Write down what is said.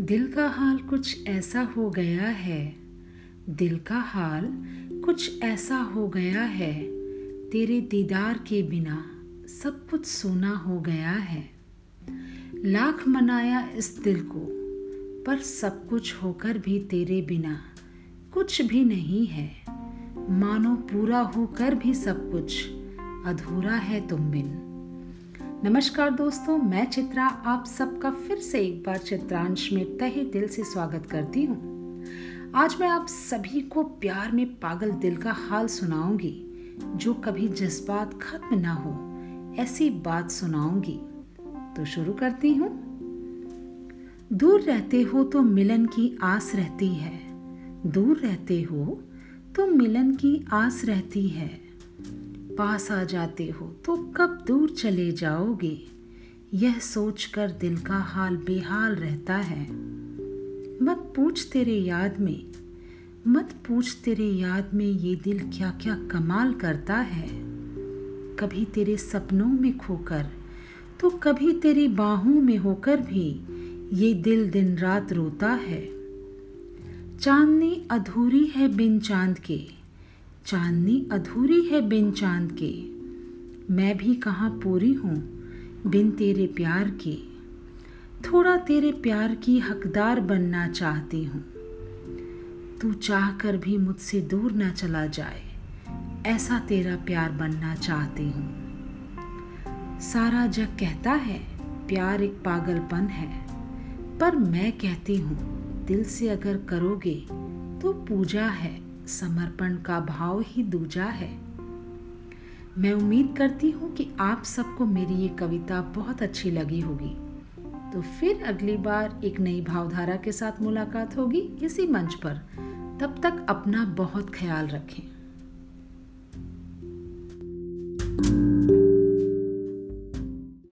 दिल का हाल कुछ ऐसा हो गया है। दिल का हाल कुछ ऐसा हो गया है। तेरे दीदार के बिना सब कुछ सोना हो गया है। लाख मनाया इस दिल को, पर सब कुछ होकर भी तेरे बिना कुछ भी नहीं है। मानो पूरा होकर भी सब कुछ अधूरा है तुम बिन। नमस्कार दोस्तों, मैं चित्रा, आप सबका फिर से एक बार चित्रांश में तहे दिल से स्वागत करती हूँ। आज मैं आप सभी को प्यार में पागल दिल का हाल सुनाऊँगी, जो कभी जज्बात खत्म ना हो, ऐसी बात सुनाऊँगी। तो शुरू करती हूँ। दूर रहते हो तो मिलन की आस रहती है, दूर रहते हो तो मिलन की आस रहती है। पास आ जाते हो तो कब दूर चले जाओगे? यह सोचकर दिल का हाल बेहाल रहता है। मत पूछ तेरे याद में, मत पूछ तेरे याद में ये दिल क्या क्या कमाल करता है। कभी तेरे सपनों में खोकर तो कभी तेरी बाहों में होकर भी ये दिल दिन रात रोता है। चांदनी अधूरी है बिन चाँद के चांदनी अधूरी है बिन चाँद के। मैं भी कहाँ पूरी हूँ बिन तेरे प्यार के। थोड़ा तेरे प्यार की हकदार बनना चाहती हूँ। तू चाह कर भी मुझसे दूर ना चला जाए, ऐसा तेरा प्यार बनना चाहती हूँ। सारा जग कहता है, प्यार एक पागलपन है। पर मैं कहती हूँ, दिल से अगर करोगे तो पूजा है। समर्पण का भाव ही दूजा है। मैं उम्मीद करती हूँ कि आप सबको मेरी ये कविता बहुत अच्छी लगी होगी। तो फिर अगली बार एक नई भावधारा के साथ मुलाकात होगी इसी मंच पर। तब तक अपना बहुत ख्याल रखें।